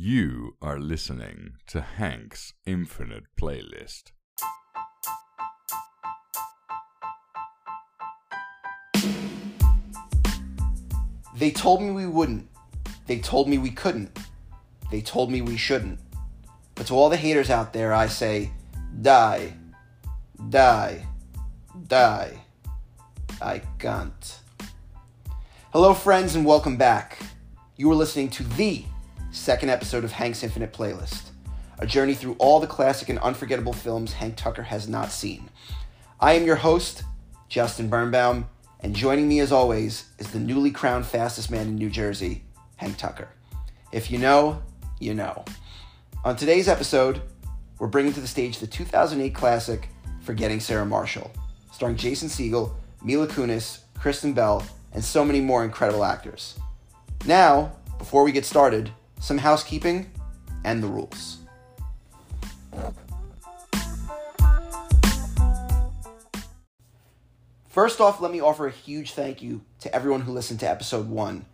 You are listening to Hank's Infinite Playlist. They told me we wouldn't. They told me we couldn't. They told me we shouldn't. But to all the haters out there, I say, die, die, die. I can't. Hello, friends, and welcome back. You are listening to the second episode of Hank's Infinite Playlist, a journey through all the classic and unforgettable films Hank Tucker has not seen. I am your host, Justin Birnbaum, and joining me as always is the newly crowned fastest man in New Jersey, Hank Tucker. If you know, you know. On today's episode, we're bringing to the stage the 2008 classic Forgetting Sarah Marshall, starring Jason Segel, Mila Kunis, Kristen Bell, and so many more incredible actors. Now, before we get started, some housekeeping and the rules. First off, let me offer a huge thank you to everyone who listened to episode 1.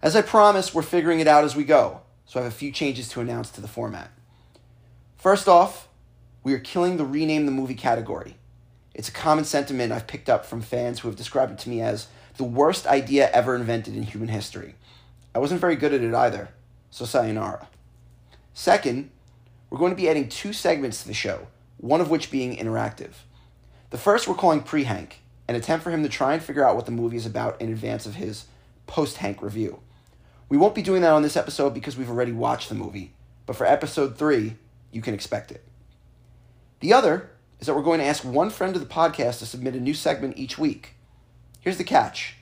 As I promised, we're figuring it out as we go, so I have a few changes to announce to the format. First off, we are killing the rename the movie category. It's a common sentiment I've picked up from fans who have described it to me as the worst idea ever invented in human history. I wasn't very good at it either, so sayonara. Second, we're going to be adding two segments to the show, one of which being interactive. The first we're calling Pre Hank, an attempt for him to try and figure out what the movie is about in advance of his post Hank review. We won't be doing that on this episode because we've already watched the movie, but for episode 3, you can expect it. The other is that we're going to ask one friend of the podcast to submit a new segment each week. Here's the catch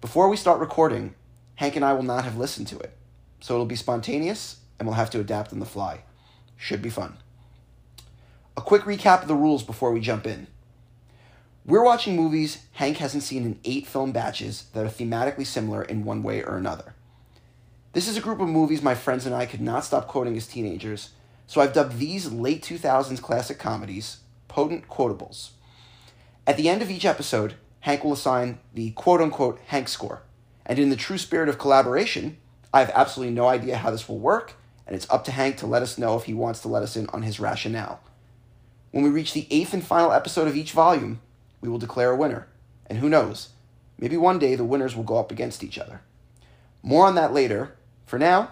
before we start recording, Hank and I will not have listened to it, so it'll be spontaneous and we'll have to adapt on the fly. Should be fun. A quick recap of the rules before we jump in. We're watching movies Hank hasn't seen in eight film batches that are thematically similar in one way or another. This is a group of movies my friends and I could not stop quoting as teenagers, so I've dubbed these late 2000s classic comedies potent quotables. At the end of each episode, Hank will assign the quote unquote Hank score. And in the true spirit of collaboration, I have absolutely no idea how this will work, and it's up to Hank to let us know if he wants to let us in on his rationale. When we reach the eighth and final episode of each volume, we will declare a winner. And who knows, maybe one day the winners will go up against each other. More on that later. For now,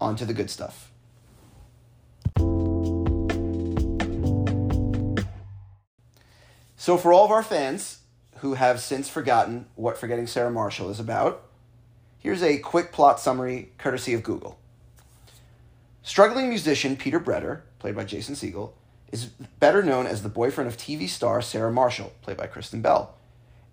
on to the good stuff. So, for all of our fans who have since forgotten what Forgetting Sarah Marshall is about, here's a quick plot summary courtesy of Google. Struggling musician Peter Bretter, played by Jason Segel, is better known as the boyfriend of TV star Sarah Marshall, played by Kristen Bell.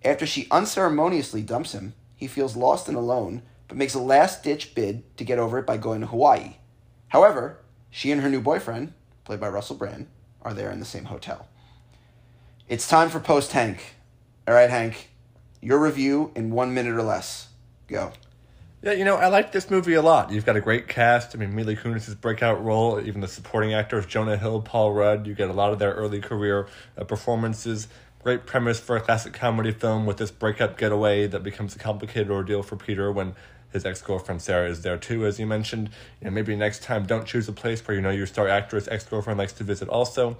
After she unceremoniously dumps him, he feels lost and alone, but makes a last ditch bid to get over it by going to Hawaii. However, she and her new boyfriend, played by Russell Brand, are there in the same hotel. It's time for Post Hank. All right, Hank, your review in one minute or less. Go. Yeah, you know, I like this movie a lot. You've got a great cast. I mean, Mila Kunis' breakout role, even the supporting actors, Jonah Hill, Paul Rudd. You get a lot of their early career uh, performances. Great premise for a classic comedy film with this breakup getaway that becomes a complicated ordeal for Peter when his ex girlfriend Sarah is there too, as you mentioned. You know, maybe next time don't choose a place where you know your star actress ex girlfriend likes to visit also.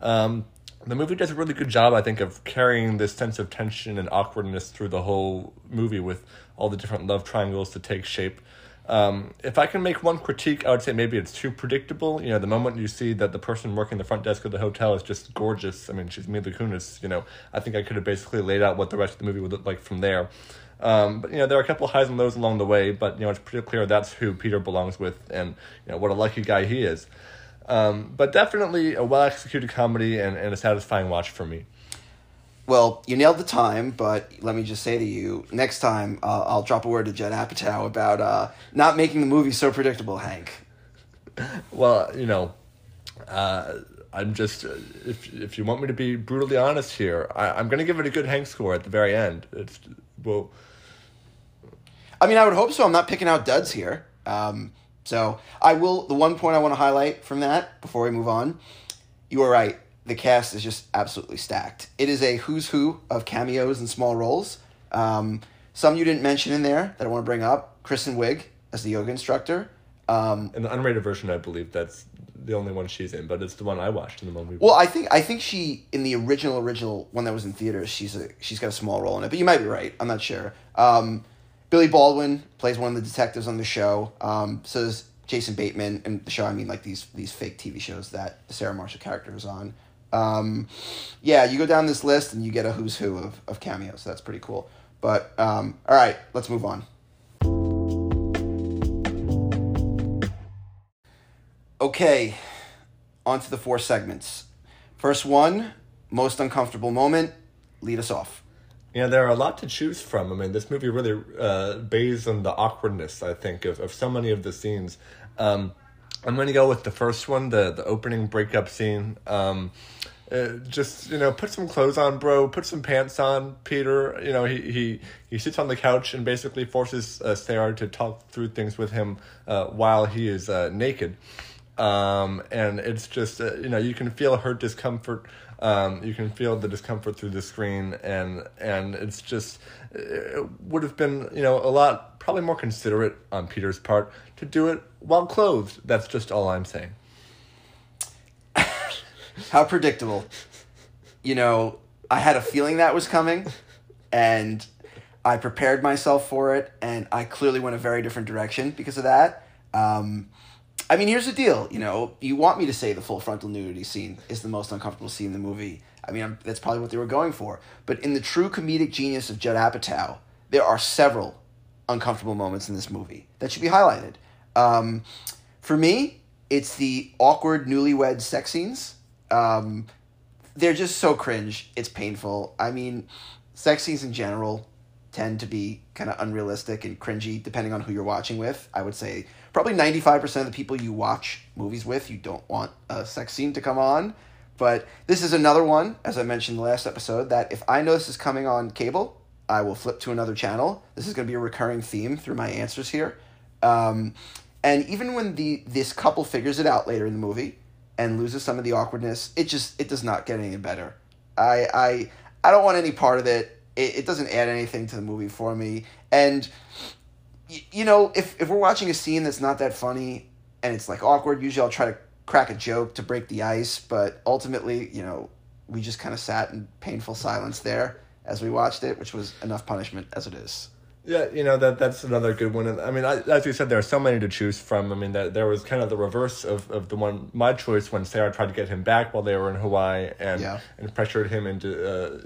Um, the movie does a really good job, I think, of carrying this sense of tension and awkwardness through the whole movie with all the different love triangles to take shape. Um, if I can make one critique, I would say maybe it's too predictable. You know, the moment you see that the person working the front desk of the hotel is just gorgeous, I mean, she's Mila Kunis, you know, I think I could have basically laid out what the rest of the movie would look like from there. Um, but, you know, there are a couple highs and lows along the way, but, you know, it's pretty clear that's who Peter belongs with and, you know, what a lucky guy he is. Um, but definitely a well executed comedy and, and a satisfying watch for me. Well, you nailed the time, but let me just say to you, next time uh, I'll drop a word to Judd Apatow about uh, not making the movie so predictable, Hank. Well, you know, uh, I'm just if if you want me to be brutally honest here, I, I'm going to give it a good Hank score at the very end. It's well. I mean, I would hope so. I'm not picking out duds here. Um, so I will. The one point I want to highlight from that before we move on, you are right. The cast is just absolutely stacked. It is a who's who of cameos and small roles. Um, some you didn't mention in there that I want to bring up. Kristen Wiig as the yoga instructor. Um, In the unrated version, I believe that's the only one she's in, but it's the one I watched in the one we. well, I think I think she in the original original one that was in theaters, she's a she's got a small role in it, but you might be right. I'm not sure. Um, Billy Baldwin plays one of the detectives on the show. Um, so does Jason Bateman, and the show I mean like these these fake TV shows that Sarah Marshall character is on. Um, yeah, you go down this list and you get a who's who of, of cameos. So that's pretty cool. But um, all right, let's move on. Okay, on to the four segments. First one, most uncomfortable moment. Lead us off. Yeah, there are a lot to choose from. I mean, this movie really uh, bathes on the awkwardness, I think, of, of so many of the scenes. Um, I'm going to go with the first one, the, the opening breakup scene. Um, uh, just, you know, put some clothes on, bro. Put some pants on, Peter. You know, he, he, he sits on the couch and basically forces uh, Sarah to talk through things with him uh, while he is uh, naked. Um, and it's just, uh, you know, you can feel her discomfort. Um, you can feel the discomfort through the screen, and and it's just it would have been you know a lot probably more considerate on Peter's part to do it while clothed. That's just all I'm saying. How predictable. You know, I had a feeling that was coming, and I prepared myself for it, and I clearly went a very different direction because of that. Um, I mean, here's the deal. You know, you want me to say the full frontal nudity scene is the most uncomfortable scene in the movie. I mean, I'm, that's probably what they were going for. But in the true comedic genius of Judd Apatow, there are several uncomfortable moments in this movie that should be highlighted. Um, for me, it's the awkward newlywed sex scenes. Um, they're just so cringe. It's painful. I mean, sex scenes in general tend to be kind of unrealistic and cringy depending on who you're watching with. I would say probably 95% of the people you watch movies with, you don't want a sex scene to come on. But this is another one, as I mentioned in the last episode, that if I know this is coming on cable, I will flip to another channel. This is going to be a recurring theme through my answers here. Um, and even when the this couple figures it out later in the movie and loses some of the awkwardness, it just it does not get any better. I I I don't want any part of it. It, it doesn't add anything to the movie for me. And y- you know, if if we're watching a scene that's not that funny and it's like awkward, usually I'll try to crack a joke to break the ice. But ultimately, you know, we just kind of sat in painful silence there as we watched it, which was enough punishment as it is. Yeah, you know that that's another good one. I mean, I, as you said, there are so many to choose from. I mean, that there was kind of the reverse of, of the one my choice when Sarah tried to get him back while they were in Hawaii and Yeah. and pressured him into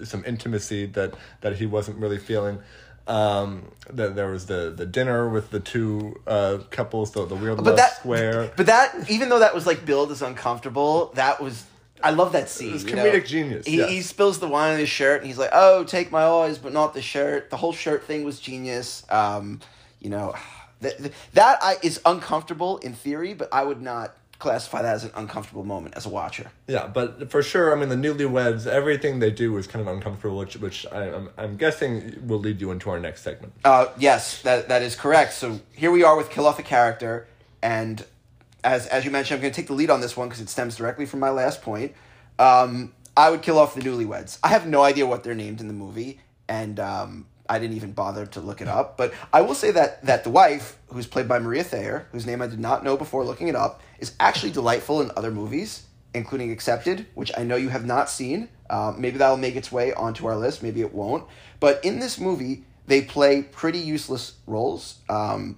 uh, some intimacy that that he wasn't really feeling. Um, that there was the the dinner with the two uh, couples, the the weird But love that square. But that even though that was like billed as uncomfortable, that was I love that scene. was you know? comedic genius, He, yes. he spills the wine on his shirt and he's like, "Oh, take my eyes, but not the shirt." The whole shirt thing was genius. Um, you know, that that I is uncomfortable in theory, but I would not classify that as an uncomfortable moment as a watcher. Yeah, but for sure, I mean, the newlyweds, everything they do is kind of uncomfortable, which which I, I'm I'm guessing will lead you into our next segment. Uh, yes, that that is correct. So here we are with kill off a character, and as as you mentioned, I'm going to take the lead on this one because it stems directly from my last point. Um, I would kill off the newlyweds. I have no idea what they're named in the movie, and um, I didn't even bother to look it up. But I will say that that the wife, who's played by Maria Thayer, whose name I did not know before looking it up, is actually delightful in other movies, including Accepted, which I know you have not seen. Um, maybe that'll make its way onto our list. Maybe it won't. But in this movie, they play pretty useless roles. Um,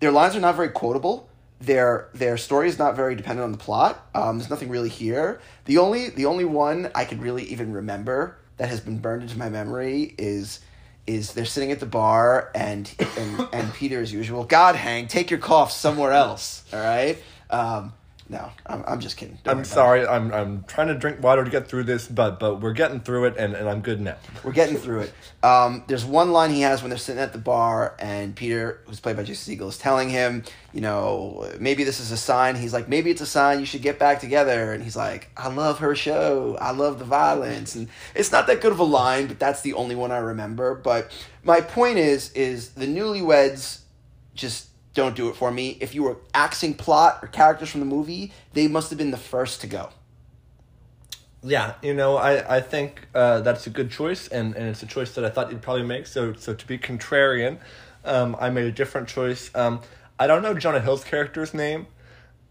their lines are not very quotable. Their their story is not very dependent on the plot. Um, there's nothing really here. The only the only one I can really even remember that has been burned into my memory is is they're sitting at the bar and and, and Peter as usual. God, Hank, take your cough somewhere else. All right. Um, no, I'm, I'm just kidding. Don't I'm worry about it. sorry, I'm I'm trying to drink water to get through this, but but we're getting through it, and, and I'm good now. We're getting through it. Um, there's one line he has when they're sitting at the bar, and Peter, who's played by Jason Segel, is telling him, you know, maybe this is a sign. He's like, maybe it's a sign you should get back together. And he's like, I love her show. I love the violence. And it's not that good of a line, but that's the only one I remember. But my point is, is the newlyweds just don't do it for me. If you were axing plot or characters from the movie, they must have been the first to go. Yeah, you know, I I think uh, that's a good choice, and, and it's a choice that I thought you'd probably make. So so to be contrarian, um, I made a different choice. Um, I don't know Jonah Hill's character's name.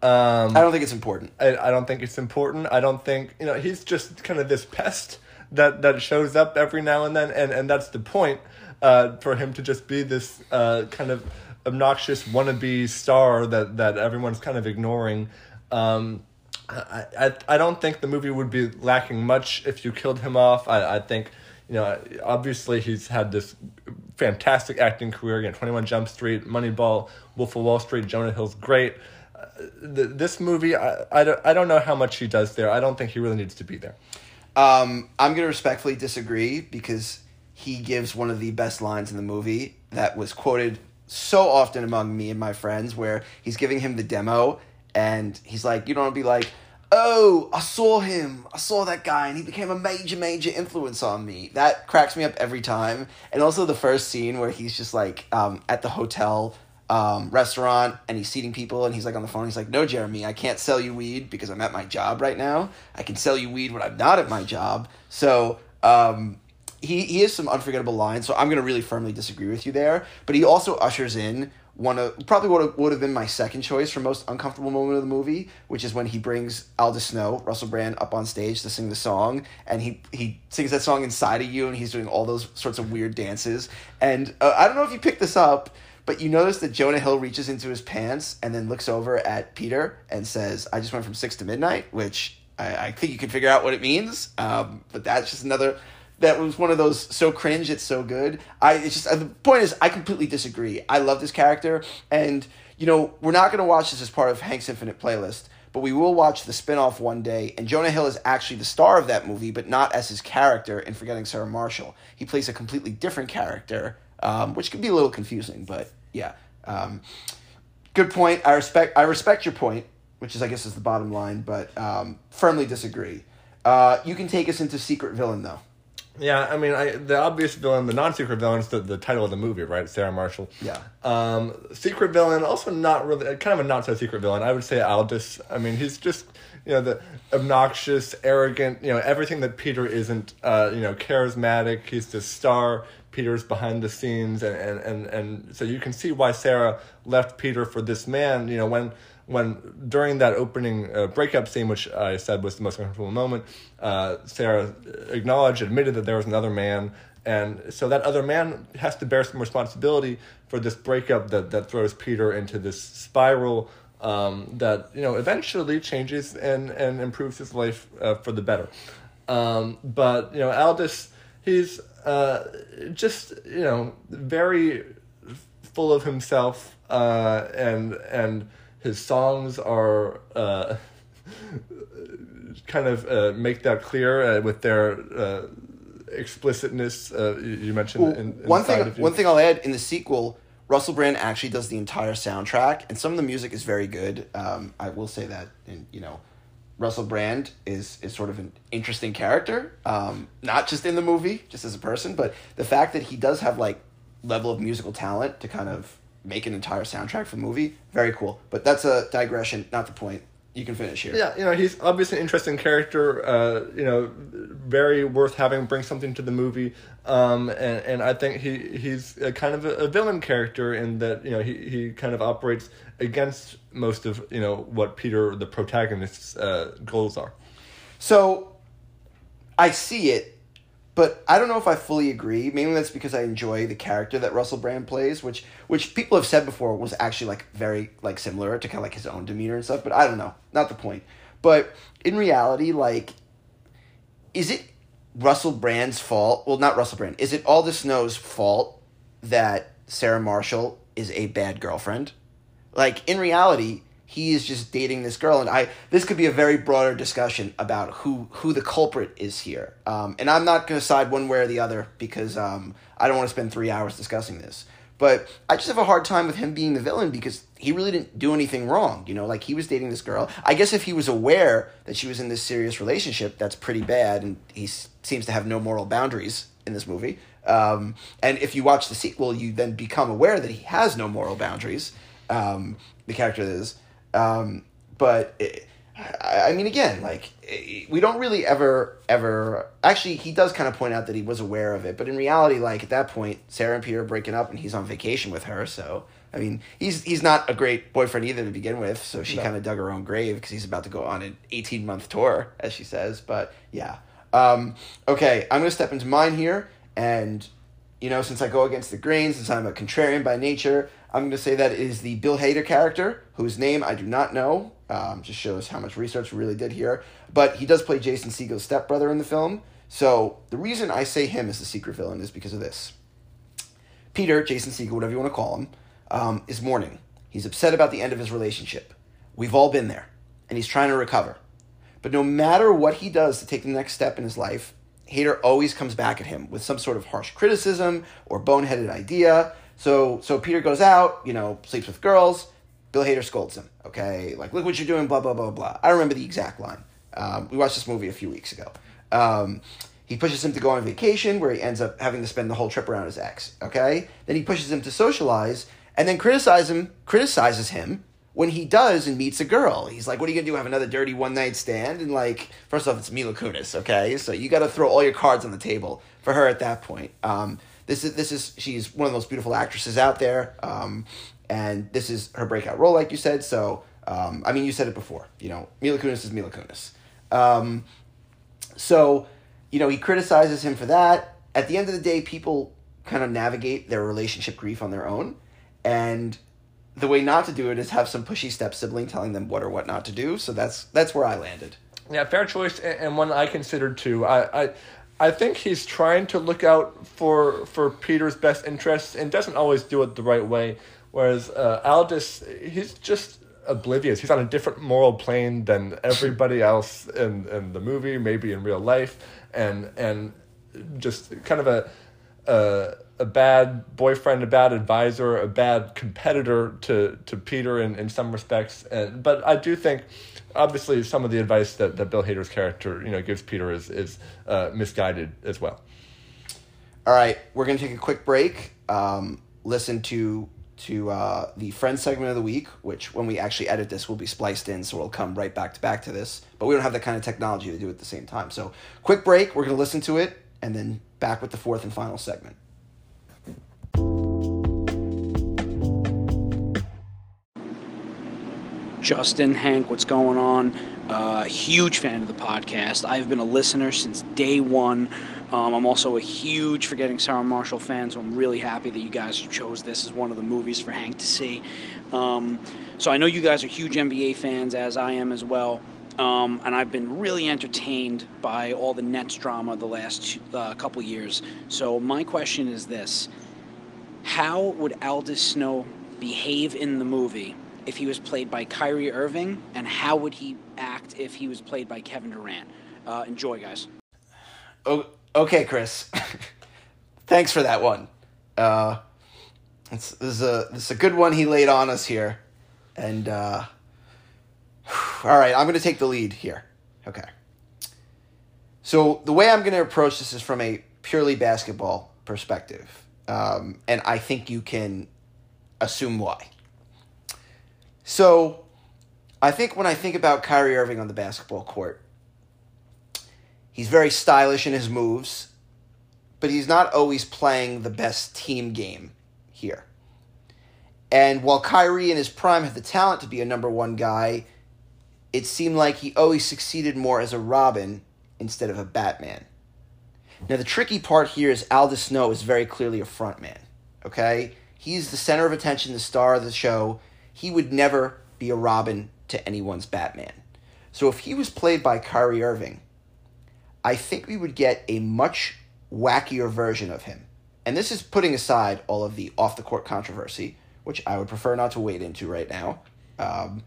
Um, I don't think it's important. I, I don't think it's important. I don't think you know he's just kind of this pest that that shows up every now and then, and and that's the point uh, for him to just be this uh, kind of obnoxious wannabe star that that everyone's kind of ignoring. Um, I, I I don't think the movie would be lacking much if you killed him off. I I think you know obviously he's had this fantastic acting career. Again, Twenty One Jump Street, Moneyball, Wolf of Wall Street. Jonah Hill's great th- this movie, I, I, don't, I don't know how much he does there. I don't think he really needs to be there. Um, I'm going to respectfully disagree because he gives one of the best lines in the movie that was quoted so often among me and my friends where he's giving him the demo and he's like, you don't want to be like, oh, I saw him. I saw that guy and he became a major, major influence on me. That cracks me up every time. And also the first scene where he's just like um, at the hotel um, restaurant and he's seating people and he's like on the phone. He's like, no, Jeremy, I can't sell you weed because I'm at my job right now. I can sell you weed when I'm not at my job. So um, he, he has some unforgettable lines. So I'm going to really firmly disagree with you there. But he also ushers in one of probably would would have been my second choice for most uncomfortable moment of the movie, which is when he brings Aldous Snow, Russell Brand, up on stage to sing the song, and he he sings that song inside of you, and he's doing all those sorts of weird dances. And uh, I don't know if you picked this up, but you notice that Jonah Hill reaches into his pants and then looks over at Peter and says, I just went from six to midnight, which I, I think you can figure out what it means. Um, but that's just another. That was one of those so cringe, it's so good. I it's just uh, the point is I completely disagree. I love this character, and you know we're not going to watch this as part of Hank's Infinite playlist, but we will watch the spinoff one day. And Jonah Hill is actually the star of that movie, but not as his character in Forgetting Sarah Marshall. He plays a completely different character, um, which can be a little confusing, but yeah. Um, good point. I respect. I respect your point, which is I guess is the bottom line, but um, firmly disagree. Uh, you can take us into secret villain though. Yeah, I mean, I, the obvious villain, the non-secret villain, is the, the title of the movie, right? Sarah Marshall. Yeah. Um, secret villain, also not really, kind of a not so secret villain. I would say Aldous. I mean, he's just you know the obnoxious, arrogant, you know everything that Peter isn't. Uh, you know, charismatic. He's the star. Peter's behind the scenes, and, and, and, and so you can see why Sarah left Peter for this man. You know, when when during that opening uh, breakup scene, which I said was the most uncomfortable moment, uh, Sarah acknowledged, admitted that there was another man, and so that other man has to bear some responsibility for this breakup that that throws Peter into this spiral. Um, that you know eventually changes and, and improves his life uh, for the better, um, but you know Aldous he's uh, just you know very full of himself, uh, and and his songs are uh, kind of uh, make that clear uh, with their uh, explicitness. Uh, you mentioned Well, in, one thing. One thing I'll add in the sequel. Russell Brand actually does the entire soundtrack, and some of the music is very good. Um, I will say that, and you know, Russell Brand is is sort of an interesting character, um, not just in the movie, just as a person, but the fact that he does have like level of musical talent to kind of make an entire soundtrack for the movie, very cool. But that's a digression, not the point. You can finish here. Yeah, you know, he's obviously an interesting character. Uh, you know, very worth having bring something to the movie. Um, and and I think he he's a kind of a, a villain character in that you know he he kind of operates against most of you know what Peter the protagonist's uh, goals are. So I see it, but I don't know if I fully agree. Maybe that's because I enjoy the character that Russell Brand plays, which which people have said before was actually like very like similar to kind of like his own demeanor and stuff. But I don't know, not the point. But in reality, like, is it Russell Brand's fault? Well, not Russell Brand. Is it Aldous Snow's fault that Sarah Marshall is a bad girlfriend? Like in reality, he is just dating this girl, and I. This could be a very broader discussion about who who the culprit is here. Um, and I'm not going to side one way or the other because um, I don't want to spend three hours discussing this. But I just have a hard time with him being the villain because he really didn't do anything wrong. You know, like he was dating this girl. I guess if he was aware that she was in this serious relationship, that's pretty bad, and he s- seems to have no moral boundaries in this movie. Um, and if you watch the sequel, you then become aware that he has no moral boundaries. Um, the character is, um, but it, I, I mean, again, like eh, we don't really ever, ever. Actually, he does kind of point out that he was aware of it, but in reality, like at that point, Sarah and Peter are breaking up, and he's on vacation with her. So, I mean, he's he's not a great boyfriend either to begin with. So she No. kind of dug her own grave because he's about to go on an eighteen month tour, as she says. But yeah, um, okay, I'm gonna step into mine here, and you know, since I go against the grain, since I'm a contrarian by nature, I'm going to say that is the Bill Hader character, whose name I do not know. Um, just shows how much research we really did here. But he does play Jason Segel's stepbrother in the film. So the reason I say him as the secret villain is because of this. Peter, Jason Segel, whatever you want to call him, um, is mourning. He's upset about the end of his relationship. We've all been there, and he's trying to recover. But no matter what he does to take the next step in his life, Hader always comes back at him with some sort of harsh criticism or boneheaded idea. So so Peter goes out, you know, sleeps with girls. Bill Hader scolds him. Okay, like look what you're doing, blah blah blah blah. I remember the exact line. Um, we watched this movie a few weeks ago. Um, he pushes him to go on vacation, where he ends up having to spend the whole trip around his ex. Okay, then he pushes him to socialize, and then criticize him, criticizes him when he does and meets a girl. He's like, "What are you gonna do? Have another dirty one night stand?" And like, first off, it's Mila Kunis. Okay, so you got to throw all your cards on the table for her at that point. Um, this is this is she's one of the most beautiful actresses out there, um, and this is her breakout role, like you said. So, um, I mean, you said it before. You know, Mila Kunis is Mila Kunis. Um, so, you know, he criticizes him for that. At the end of the day, people kind of navigate their relationship grief on their own, and the way not to do it is have some pushy step sibling telling them what or what not to do. So that's that's where I landed. Yeah, fair choice, and, one I considered too. I, I, I think he's trying to look out for for Peter's best interests and doesn't always do it the right way. Whereas uh, Aldous, he's just oblivious. He's on a different moral plane than everybody else in in the movie, maybe in real life, and and just kind of a. a a bad boyfriend, a bad advisor, a bad competitor to, to Peter in, in some respects. And but I do think obviously some of the advice that, that Bill Hader's character, you know, gives Peter is is uh, misguided as well. All right, we're gonna take a quick break. Um, listen to to uh, the friend segment of the week, which when we actually edit this will be spliced in, so it'll come right back to back to this. But we don't have that kind of technology to do it at the same time. So quick break. We're gonna listen to it, and then back with the fourth and final segment. Justin, Hank, what's going on? Uh, huge fan of the podcast. I've been a listener since day one. Um, I'm also a huge Forgetting Sarah Marshall fan, so I'm really happy that you guys chose this as one of the movies for Hank to see. Um, so I know you guys are huge NBA fans, as I am as well. Um, and I've been really entertained by all the Nets drama the last uh, couple years. So my question is this: How would Aldous Snow behave in the movie if he was played by Kyrie Irving, and how would he act if he was played by Kevin Durant? Uh, enjoy, guys. Oh, okay, Chris. Thanks for that one. Uh, it's, this is a this is a good one he laid on us here, and uh, all right, I'm going to take the lead here. Okay. So the way I'm going to approach this is from a purely basketball perspective, um, and I think you can assume why. So, I think when I think about Kyrie Irving on the basketball court, he's very stylish in his moves, but he's not always playing the best team game here. And while Kyrie in his prime had the talent to be a number one guy, it seemed like he always succeeded more as a Robin instead of a Batman. Now, the tricky part here is Aldous Snow is very clearly a front man. Okay? He's the center of attention, the star of the show. He would never be a Robin to anyone's Batman. So if he was played by Kyrie Irving, I think we would get a much wackier version of him. And this is putting aside all of the off the court controversy, which I would prefer not to wade into right now. Um,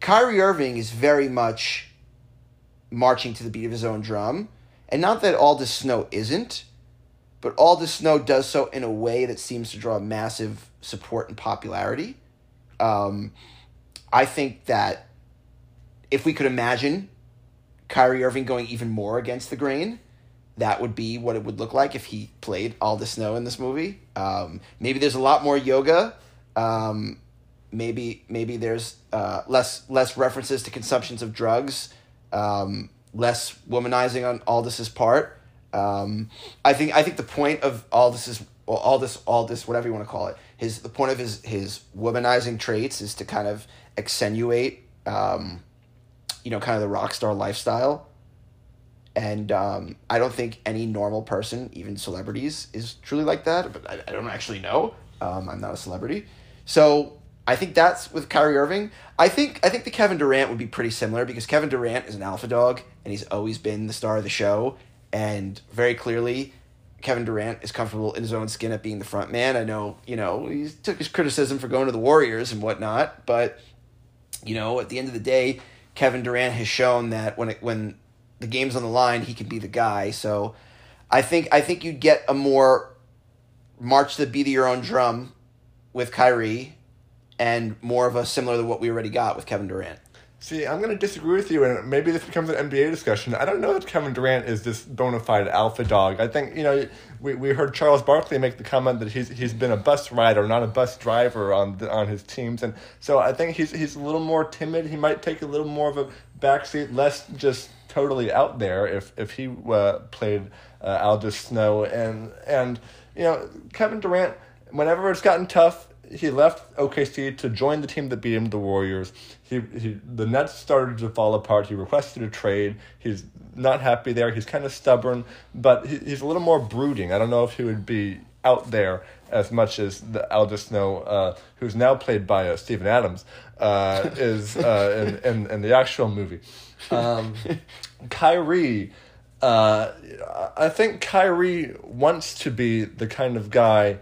Kyrie Irving is very much marching to the beat of his own drum. And not that Aldous Snow isn't, but Aldous Snow does so in a way that seems to draw massive support and popularity. Um, I think that if we could imagine Kyrie Irving going even more against the grain, that would be what it would look like if he played Aldous Snow in this movie. Um, maybe there's a lot more yoga. Um, maybe maybe there's uh, less less references to consumptions of drugs. Um, less womanizing on Aldous's part. Um, I think I think the point of Aldous is well, Aldous Aldous whatever you want to call it his the point of his his womanizing traits is to kind of accentuate, um, you know, kind of the rock star lifestyle. And um, I don't think any normal person, even celebrities, is truly like that. But I, I don't actually know. Um, I'm not a celebrity, so I think that's with Kyrie Irving. I think I think the Kevin Durant would be pretty similar because Kevin Durant is an alpha dog and he's always been the star of the show. And very clearly, Kevin Durant is comfortable in his own skin at being the front man. I know, you know, he took his criticism for going to the Warriors and whatnot, but you know, at the end of the day, Kevin Durant has shown that when it when the game's on the line, he can be the guy. So I think I think you'd get a more march the beat of your own drum with Kyrie and more of a similar to what we already got with Kevin Durant. See, I'm going to disagree with you, and maybe this becomes an NBA discussion. I don't know that Kevin Durant is this bona fide alpha dog. I think, you know, we, we heard Charles Barkley make the comment that he's he's been a bus rider, not a bus driver on the, on his teams, and so I think he's he's a little more timid. He might take a little more of a backseat, less just totally out there if if he uh, played uh, Aldous Snow, and and you know Kevin Durant, whenever it's gotten tough, he left OKC to join the team that beat him, the Warriors. He, he the Nets started to fall apart. He requested a trade. He's not happy there. He's kind of stubborn, but he, he's a little more brooding. I don't know if he would be out there as much as the Aldous Snow, uh, who's now played by uh, Steven Adams, uh, is uh, in, in in the actual movie. Um, Kyrie. Uh, I think Kyrie wants to be the kind of guy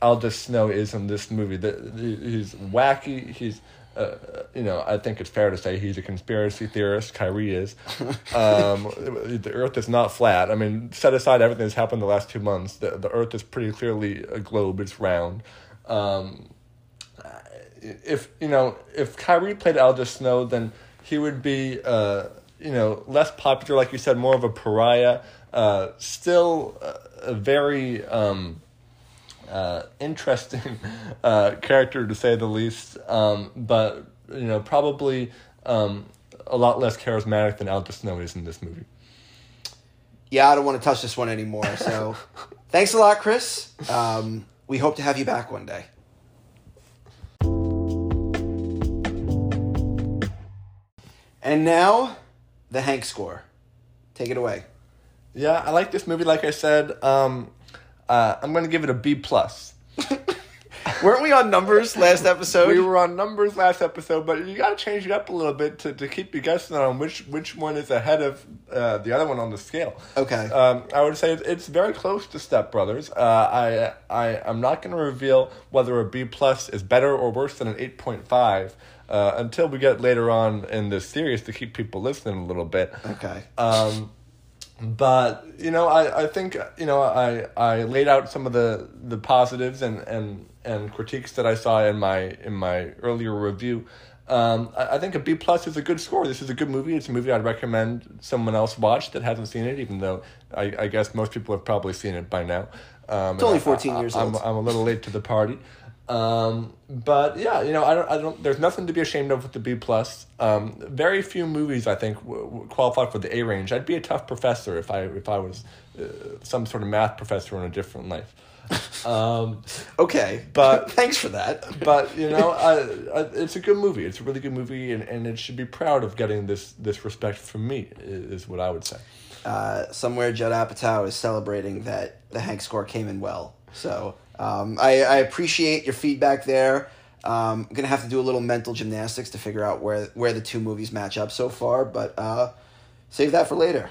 Aldous Snow is in this movie. The, he's wacky. He's, uh, you know, I think it's fair to say he's a conspiracy theorist. Kyrie is. Um, the Earth is not flat. I mean, set aside everything that's happened the last two months. The the Earth is pretty clearly a globe. It's round. Um, if you know, if Kyrie played Aldous Snow, then he would be, uh, you know, less popular, like you said, more of a pariah. Uh, still, a very. Um, uh, interesting uh, character to say the least, um, but you know probably um, a lot less charismatic than Aldous Snow is in this movie. Yeah, I don't want to touch this one anymore. So, thanks a lot, Chris. Um, we hope to have you back one day. And now, the Hank score. Take it away. Yeah, I like this movie. Like I said, um, uh, I'm going to give it a B plus. Weren't we on numbers last episode? We were on numbers last episode, but you got to change it up a little bit to, to keep you guessing on which which one is ahead of uh, the other one on the scale. Okay. Um, I would say it's very close to Step Brothers. Uh, I I I'm not going to reveal whether a B plus is better or worse than an eight point five. Uh, until we get later on in this series to keep people listening a little bit. Okay. Um, but you know, I, I think you know I, I laid out some of the, the positives and, and, and critiques that I saw in my in my earlier review. Um, I, I think a B plus is a good score. This is a good movie. It's a movie I'd recommend someone else watch that hasn't seen it, even though I, I guess most people have probably seen it by now. Um, It's only 14 I- years I'm, old. I'm a little late to the party. Um, but yeah, you know, I don't, I don't. There's nothing to be ashamed of with the B plus. Um, very few movies I think w- w- qualify for the A range. I'd be a tough professor if I if I was uh, some sort of math professor in a different life. Um, Okay. But- thanks for that. but you know, I, I, it's a good movie. It's a really good movie, and, and it should be proud of getting this this respect from me. Is what I would say. Uh, somewhere Judd Apatow is celebrating that the Hank score came in well. So um, I, I appreciate your feedback there. Um, I'm gonna have to do a little mental gymnastics to figure out where where the two movies match up so far, but uh, save that for later.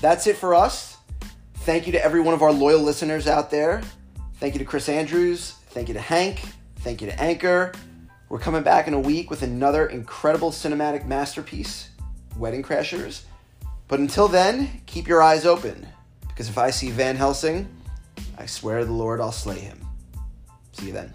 That's it for us. Thank you to every one of our loyal listeners out there. Thank you to Chris Andrews. Thank you to Hank. Thank you to Anchor. We're coming back in a week with another incredible cinematic masterpiece, Wedding Crashers. But until then, keep your eyes open, because if I see Van Helsing, I swear to the Lord I'll slay him. See you then.